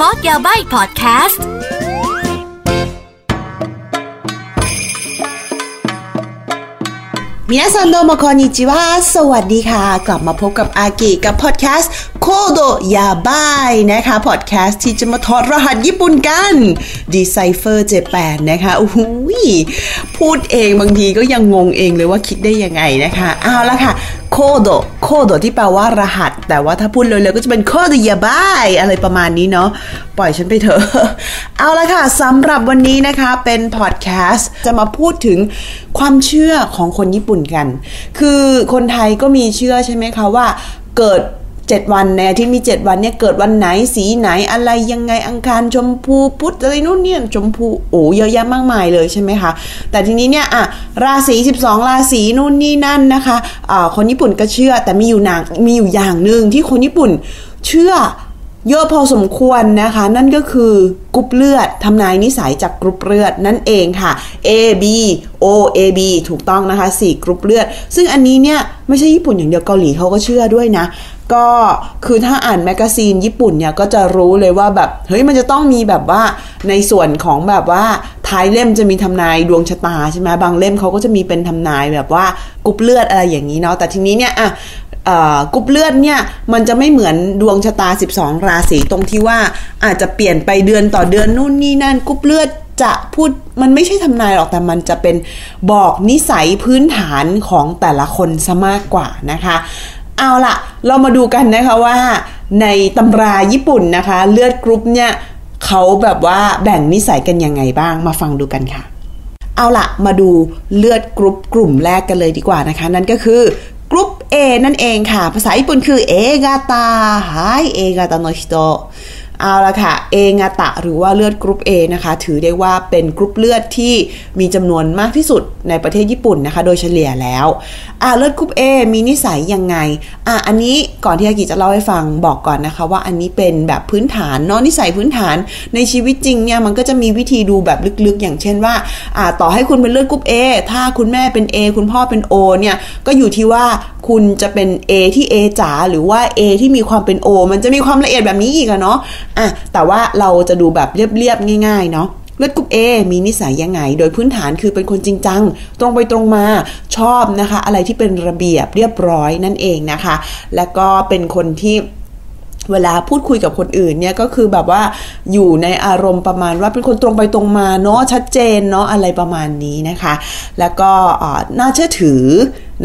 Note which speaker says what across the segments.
Speaker 1: コードやばい พอดแคสต์
Speaker 2: みなさんどうもこんにちは สวัสดีค่ะ กลับมาพบกับอากิกับพอดแคสต์コードやばい นะคะพอดแคสต์ที่จะมาถอดรหัสญี่ปุ่นกัน Decipher Japan นะคะอู้หูพูดเองบางทีก็ยังงงเองเลยว่าคิดได้ยังไงนะคะ เอาละค่ะ コードโคโดที่แปลว่ารหัส แต่ว่าถ้าพูดเร็วๆก็จะเป็นโคโดยาบายอะไรประมาณนี้เนาะปล่อยฉันไปเถอะ เอาละค่ะสำหรับวันนี้นะคะเป็นพอดแคสต์จะมาพูดถึงความเชื่อของคนญี่ปุ่นกัน คือคนไทยก็มีเชื่อใช่ไหมคะว่าเกิด 7 วันในอาทิตย์มี 7 วันเนี่ยเกิดวันไหนสีไหนอะไรยังไงอังคารชมพูพุธอะไรนู่นเนี่ยชมพูโอ้เยอะแยะมากมายเลยใช่ไหมคะแต่ทีนี้เนี่ยอะราศี 12 ราศีนู่นนี่นั่นนะคะคนญี่ปุ่นก็เชื่อแต่มีอยู่นางมีอยู่อย่างหนึ่งที่คนญี่ปุ่นเชื่อเยอะพอสมควรนะคะ นั่นก็คือกรุ๊ปเลือดทำนายนิสัยจากกรุ๊ปเลือดนั่นเองค่ะ A B O AB ถูกต้องนะคะ4กรุ๊ปเลือด ซึ่งอันนี้เนี่ยไม่ใช่ญี่ปุ่นอย่างเดียวเกาหลีเขาก็เชื่อด้วยนะ ก็คือถ้าอ่าน magazine ญี่ปุ่นเนี่ยก็จะรู้เลยว่าแบบเฮ้ยมันจะต้องมีแบบว่าในส่วนของแบบว่าท้ายเล่มจะมีทำนายดวงชะตาใช่ไหมบางเล่มเขาก็จะมีเป็นทำนายแบบว่ากรุ๊ปเลือดอะไรอย่างนี้เนาะแต่ทีนี้เนี่ยอะกรุ๊ปเลือดเนี่ยมันจะไม่เหมือนดวงชะตา 12 ราศีตรงที่ว่าอาจจะเปลี่ยนไปเดือนต่อเดือนนู่นนี่นั่นกรุ๊ปเลือดจะพูดมันไม่ใช่ทำนายหรอกแต่มันจะเป็นบอกนิสัยพื้นฐานของแต่ละคนซะมากกว่านะคะ เอาล่ะ เรามาดูกันนะคะว่า ในตำราญี่ปุ่นนะคะ เลือดกรุ๊ปเนี่ยเขาแบบว่าแบ่งนิสัยกันยังไงบ้างมาฟังดูกันค่ะ เอาล่ะ มาดูเลือดกรุ๊ปกลุ่มแรกกันเลยดีกว่านะคะ นั่นก็คือกรุ๊ป A นั่นเองค่ะ ภาษาญี่ปุ่นคือเอกาตาไฮเอกาตาโนชิโต เอาละค่ะ เองาตะหรือว่าเลือดกรุ๊ป A นะคะ ถือได้ว่าเป็นกรุ๊ปเลือดที่มีจำนวนมากที่สุดในประเทศญี่ปุ่นนะคะ โดยเฉลี่ยแล้วอ่าเลือดกรุ๊ป A มีนิสัยยังไงอ่าอันนี้ก่อนที่อากิจะเล่าให้ฟังบอกก่อนนะคะ ว่าอันนี้เป็นแบบพื้นฐานเนาะนิสัยพื้นฐานในชีวิตจริงเนี่ยมันก็จะมีวิธีดูแบบลึกๆ อย่างเช่นว่าอ่าต่อให้คุณเป็นเลือดกรุ๊ป A ถ้าคุณแม่เป็น A คุณพ่อเป็น O เนี่ยก็อยู่ที่ว่าคุณจะเป็น A ที่ A จ๋าหรือว่า A ที่มีความเป็น O มันจะมีความละเอียดแบบนี้อีกอะเนาะอะแต่ว่าเราจะดูแบบเรียบๆง่าย ๆ เนาะเลือดกรุ๊ป A มีนิสัยยังไง โดยพื้นฐานคือเป็นคนจริงจัง ตรงไปตรงมาชอบนะคะ อะไรที่เป็นระเบียบเรียบร้อยนั่นเองนะคะ แล้วก็เป็นคนที่เวลาพูดคุยกับคนอื่นเนี่ยก็คือแบบว่าอยู่ในอารมณ์ประมาณว่าเป็นคนตรงไปตรงมาเนาะชัดเจนเนาะอะไรประมาณนี้นะคะ แล้วก็น่าเชื่อถือ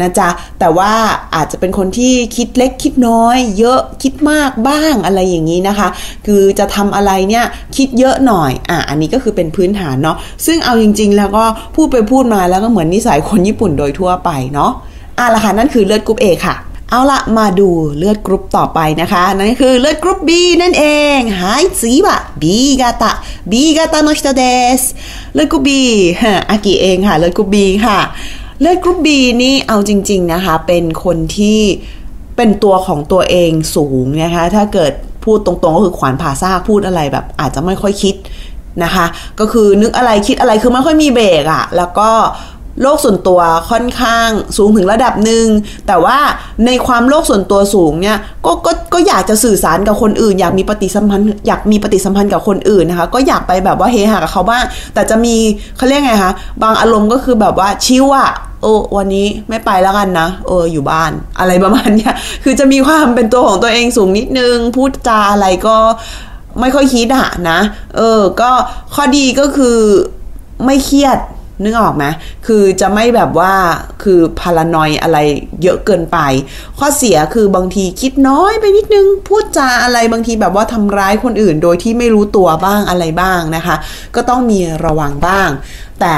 Speaker 2: นะจ๊ะ แต่ว่าอาจจะเป็นคนที่คิดเล็กคิดน้อย เยอะคิดมากบ้างอะไรอย่างนี้นะคะ คือจะทำอะไรเนี่ยคิดเยอะหน่อยอะอันนี้ก็คือเป็นพื้นฐานเนาะซึ่งเอาจริง ๆ แล้วก็พูดไปพูดมาแล้วก็เหมือนนิสัยคนญี่ปุ่นโดยทั่วไปเนาะอะละค่ะนั่นคือเลือดกรุ๊ป A ค่ะเอาละมาดูเลือดกรุ๊ปต่อไปนะคะ นั่นคือเลือดกรุ๊ป B นั่นเองหายสีบะ B กาตะ B กาตะโนชิตเดสเลือดกรุ๊ป B ฮะอากิเองค่ะ เลือดกรุ๊ป B ค่ะ เลือดกรุ๊ป B นี่เอาจริง ๆนะคะ เป็นคนที่เป็นตัวของตัวเองสูงนะคะ ถ้าเกิดพูดตรงๆก็คือขวานผ่าซากพูดอะไรแบบอาจจะไม่ค่อยคิดนะคะ ก็คือนึกอะไรคิดอะไรคือไม่ค่อยมีเบรกอะแล้วก็ โลกส่วนตัวค่อนข้างสูงถึงระดับหนึ่ง แต่ว่าในความโลกส่วนตัวสูงเนี่ยก็ก็ก็อยากจะสื่อสารกับคนอื่น อยากมีปฏิสัมพันธ์อยากมีปฏิสัมพันธ์กับคนอื่นนะคะก็อยากไปแบบว่าเฮฮากับเขาบ้างแต่จะมีเขาเรียกไงคะบางอารมณ์ก็คือแบบว่าชิวอะโอ้วันนี้ไม่ไปแล้วกันนะเอออยู่บ้านอะไรประมาณเนี้ยคือจะมีความเป็นตัวของตัวเองสูงนิดนึง พูดจาอะไรก็ไม่ค่อยคิดอะนะ เออ ก็ข้อดีก็คือไม่เครียด นึกออกไหมคือจะไม่แบบว่าคือพารานอยอะไรเยอะเกินไป ข้อเสียคือบางทีคิดน้อยไปนิดนึง พูดจาอะไรบางทีแบบว่าทำร้ายคนอื่นโดยที่ไม่รู้ตัวบ้างอะไรบ้างนะคะ ก็ต้องมีระวังบ้าง แต่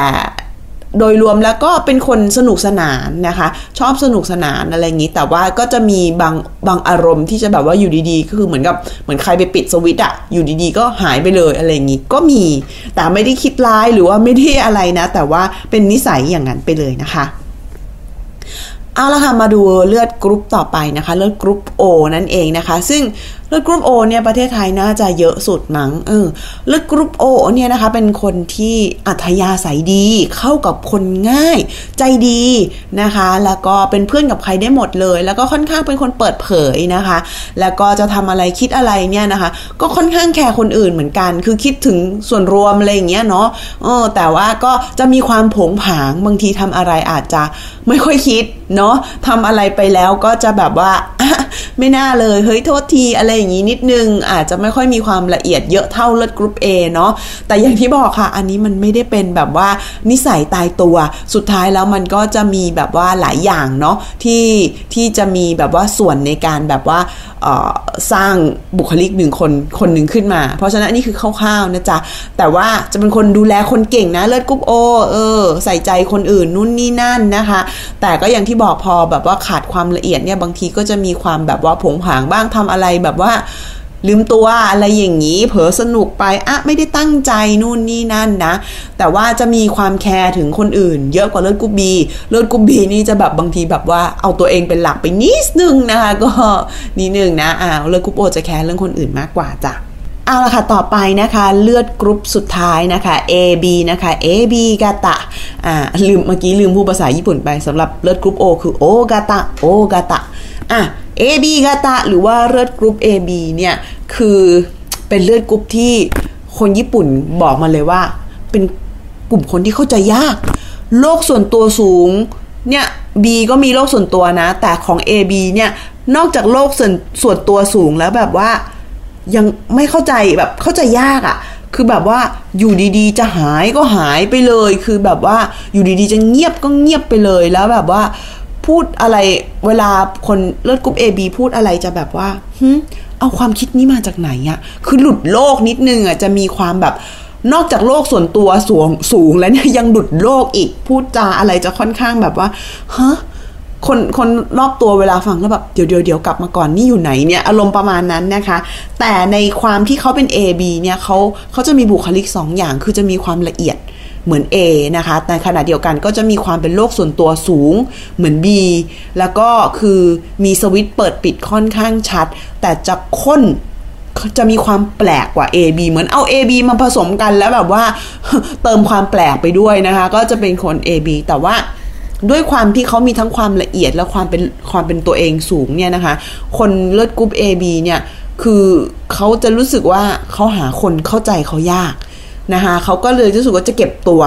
Speaker 2: โดยรวมแล้วก็เป็นคนสนุกสนานนะคะ ชอบสนุกสนานอะไรอย่างนี้ แต่ว่าก็จะมีบางบางอารมณ์ที่จะแบบว่าอยู่ดีๆก็คือเหมือนกับเหมือนใครไปปิดสวิตอะอยู่ดีๆ ก็หายไปเลยอะไรอย่างนี้ก็มี แต่ไม่ได้คิดร้ายหรือว่าไม่ได้อะไรนะ แต่ว่าเป็นนิสัยอย่างนั้นไปเลยนะคะเอาละค่ะมาดูเลือดกรุ๊ปต่อไปนะคะ เลือดกรุ๊ป O นั่นเองนะคะ ซึ่งเลือดกรุ๊ป O เนี่ยประเทศไทยน่าจะเยอะสุดมั้งเออเลือดกรุ๊ป O เนี่ยนะคะ เป็นคนที่อัธยาศัยดีเข้ากับคนง่าย ใจดีนะคะ แล้วก็เป็นเพื่อนกับใครได้หมดเลย แล้วก็ค่อนข้างเป็นคนเปิดเผยนะคะ แล้วก็จะทำอะไรคิดอะไรเนี่ยนะคะ ก็ค่อนข้างแคร์คนอื่นเหมือนกัน คือคิดถึงส่วนรวมอะไรอย่างเงี้ยเนาะเออแต่ว่าก็จะมีความผงผางบางทีทำอะไรอาจจะไม่ค่อยคิดเนาะทำอะไรไปแล้วก็จะแบบว่า ไม่น่าเลยเฮ้ยโทษทีอะไรอย่างนี้นิดนึง อาจจะไม่ค่อยมีความละเอียดเยอะเท่าเลือดกรุ๊ป A เนาะแต่อย่างที่บอกค่ะ อันนี้มันไม่ได้เป็นแบบว่านิสัยตายตัว สุดท้ายแล้วมันก็จะมีแบบว่าหลายอย่างเนาะที่ที่จะมีแบบว่าส่วนในการแบบว่าสร้างบุคลิกหนึ่งคนคนหนึ่งขึ้นมา เพราะฉะนั้นนี่คือคร่าวๆนะจ๊ะ แต่ว่าจะเป็นคนดูแลคนเก่งนะเลือดกรุ๊ปโอเออใส่ใจคนอื่นนู่นนี่นั่นนะคะ แต่ก็อย่างที่บอกพอแบบว่าขาดความละเอียดเนี่ยบางทีก็จะมีความแบบว่าผงผางบ้างทำอะไรแบบว่า ลืมตัวอะไรอย่างนี้ เผลอสนุกไปอะไม่ได้ตั้งใจนู่นนี่นั่นนะ แต่ว่าจะมีความแคร์ถึงคนอื่น เยอะกว่าเลือดกุบบีเลือดกุบบีนี่จะแบบบางทีแบบว่าเอาตัวเองเป็นหลักไปนิดนึงนะคะ ก็นิดนึงนะอ่าเลือดกุบโอจะแคร์เรื่องคนอื่นมากกว่าจ้ะเอาละค่ะ ต่อไปนะคะเลือดกรุ๊ปสุดท้ายนะคะ AB นะคะ AB กาตะอ่าลืมเมื่อกี้ลืมพูดภาษาญี่ปุ่นไปสำหรับเลือดกรุ๊ป O คือโอกาตะโอกาตะ อะ AB กาตะหรือว่าเลือดกรุ๊ป AB เนี่ยคือเป็นเลือดกรุ๊ปที่คนญี่ปุ่นบอกมาเลยว่า เป็นกลุ่มคนที่เข้าใจยากโลกส่วนตัวสูงเนี่ย B ก็มีโลกส่วนตัวนะ แต่ของ AB เนี่ยนอกจากโลกส่วนส่วนตัวสูงแล้วแบบว่า ยังไม่เข้าใจแบบเข้าใจยากอะ่ะ คือแบบว่าอยู่ดีๆ จะหายก็หายไปเลย คือแบบว่าอยู่ดีๆ จะเงียบก็เงียบไปเลยแล้วแบบว่า พูดอะไรเวลาคนเลือดกรุ๊ป AB พูดอะไรจะแบบว่าฮึเอาความคิดนี้มาจากไหนอะคือหลุดโลกนิดนึงอะจะมีความแบบนอกจากโลกส่วนตัวสูงสูงแล้วเนี่ยยังหลุดโลกอีกพูดจาอะไรจะค่อนข้างแบบว่าฮะคนคนรอบตัวเวลาฟังแล้วแบบเดี๋ยวเดี๋ยวเดี๋ยวกลับมาก่อนนี่อยู่ไหนเนี่ยอารมณ์ประมาณนั้นนะคะ แต่ในความที่เขาเป็น A B เนี่ยเขาเขาจะมีบุคลิก2อย่างคือจะมีความละเอียด เหมือน A นะคะแต่ขณะเดียวกันก็จะมีความเป็นโลกส่วนตัวสูงเหมือน B แล้วก็คือมีสวิตเปิดปิดค่อนข้างชัด แต่จะข้นจะมีความแปลกกว่า A B เหมือนเอา A B มาผสมกันแล้วแบบว่าเติมความแปลกไปด้วยนะคะ ก็จะเป็นคน A B แต่ว่าด้วยความที่เขามีทั้งความละเอียดและความเป็นความเป็นตัวเองสูงเนี่ยนะคะ คนเลือดกรุ๊ป A B เนี่ยคือเขาจะรู้สึกว่าเขาหาคนเข้าใจเขายาก นะคะเขาก็เลยรู้สึกว่าจะเก็บตัว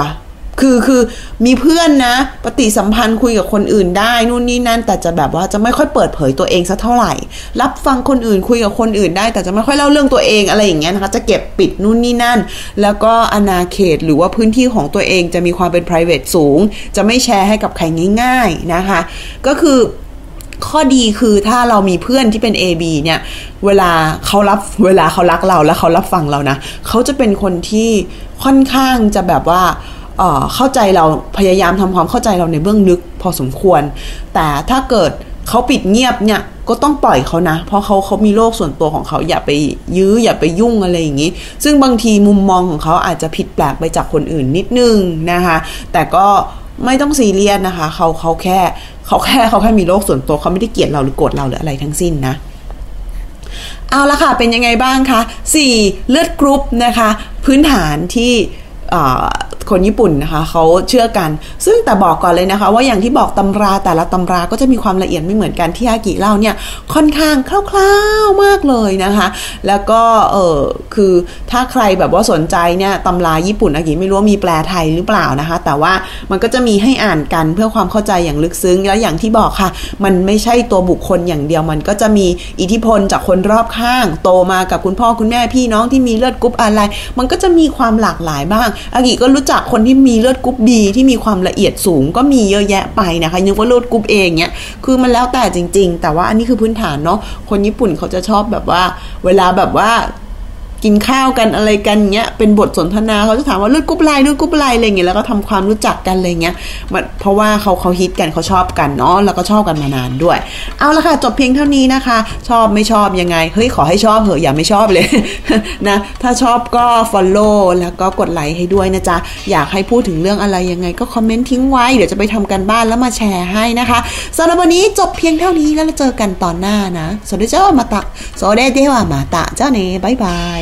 Speaker 2: คือคือมีเพื่อนนะ ปฏิสัมพันธ์คุยกับคนอื่นได้นู่นนี่นั่น แต่จะแบบว่าจะไม่ค่อยเปิดเผยตัวเองสักเท่าไหร่ รับฟังคนอื่นคุยกับคนอื่นได้ แต่จะไม่ค่อยเล่าเรื่องตัวเองอะไรอย่างเงี้ยนะคะ จะเก็บปิดนู่นนี่นั่น แล้วก็อนาเขตหรือว่าพื้นที่ของตัวเองจะมีความเป็น private สูง จะไม่แชร์ให้กับใครง่าย ๆนะคะ ก็คือ ข้อดีคือถ้าเรามีเพื่อนที่เป็น AB เนี่ย เวลาเขารับเวลาเขารักเราแล้วเขารับฟังเรานะเขาจะเป็นคนที่ค่อนข้างจะแบบว่าเเข้าใจเราพยายามทำความเข้าใจเราในเบื้องลึกพอสมควร แต่ถ้าเกิดเขาปิดเงียบเนี่ยก็ต้องปล่อยเขานะ เพราะเขาเขามีโลกส่วนตัวของเขาอย่าไปยื้ออย่าไปยุ่งอะไรอย่างนี้ ซึ่งบางทีมุมมองของเขาอาจจะผิดแปลกไปจากคนอื่นนิดนึงนะคะ แต่ก็ ไม่ต้องซีเรียสนะคะ เขาเขาแค่เขาแค่เขาแค่มีโรคส่วนตัวเขาไม่ได้เกลียดเราหรือโกรธเราหรืออะไรทั้งสิ้นนะเอาละค่ะ เป็นยังไงบ้างคะ 4. เลือดกรุ๊ปนะคะ พื้นฐานที่ คนญี่ปุ่นนะคะเขาเชื่อกัน ซึ่งแต่บอกก่อนเลยนะคะ ว่าอย่างที่บอกตำราแต่ละตำราก็จะมีความละเอียดไม่เหมือนกันที่อากิเล่าเนี่ยค่อนข้างคร่าวๆมากเลยนะคะ แล้วก็เออคือถ้าใครแบบว่าสนใจเนี่ยตำราญี่ปุ่นอากิไม่รู้ว่ามีแปลไทยหรือเปล่านะคะ แต่ว่ามันก็จะมีให้อ่านกันเพื่อความเข้าใจอย่างลึกซึ้ง แล้วอย่างที่บอกค่ะ มันไม่ใช่ตัวบุคคลอย่างเดียวมันก็จะมีอิทธิพลจากคนรอบข้าง โตมากับคุณพ่อคุณแม่พี่น้องที่มีเลือดกรุ๊ปอะไร มันก็จะมีความหลากหลายบ้างอากิก็รู้จักคนที่มีเลือดกรุ๊ป B ที่มีความละเอียดสูงก็มีเยอะแยะไปนะคะหรือว่าเลือดกรุ๊ป A เนี่ยคือมันแล้วแต่จริง ๆ แต่ว่าอันนี้คือพื้นฐานเนาะคนญี่ปุ่นเขาจะชอบแบบว่า เวลาแบบว่า กินข้าวกันอะไรกันเงี้ยเป็นบทสนทนาเขาจะถามว่าเลือดกรุ๊ปไลน์เลือดกรุ๊ปไลน์อะไรเงี้ยแล้วก็ทำความรู้จักกันอะไรเงี้ยเพราะว่าเขาเขาฮิตกันเขาชอบกันเนาะแล้วก็ชอบกันมานานด้วย เอาละค่ะจบเพียงเท่านี้นะคะ ชอบไม่ชอบยังไงเฮ้ยขอให้ชอบเหอะอย่าไม่ชอบเลยนะถ้าชอบก็ follow แล้วก็กดไลค์ให้ด้วยนะจ๊ะอยากให้พูดถึงเรื่องอะไรยังไงก็คอมเมนต์ทิ้งไว้เดี๋ยวจะไปทำการบ้านแล้วมาแชร์ให้นะคะสำหรับวันนี้จบเพียงเท่านี้แล้วเราเจอกันตอนหน้านะสวัสดี じゃあまた สวัสดี ではまた じゃあね บายบาย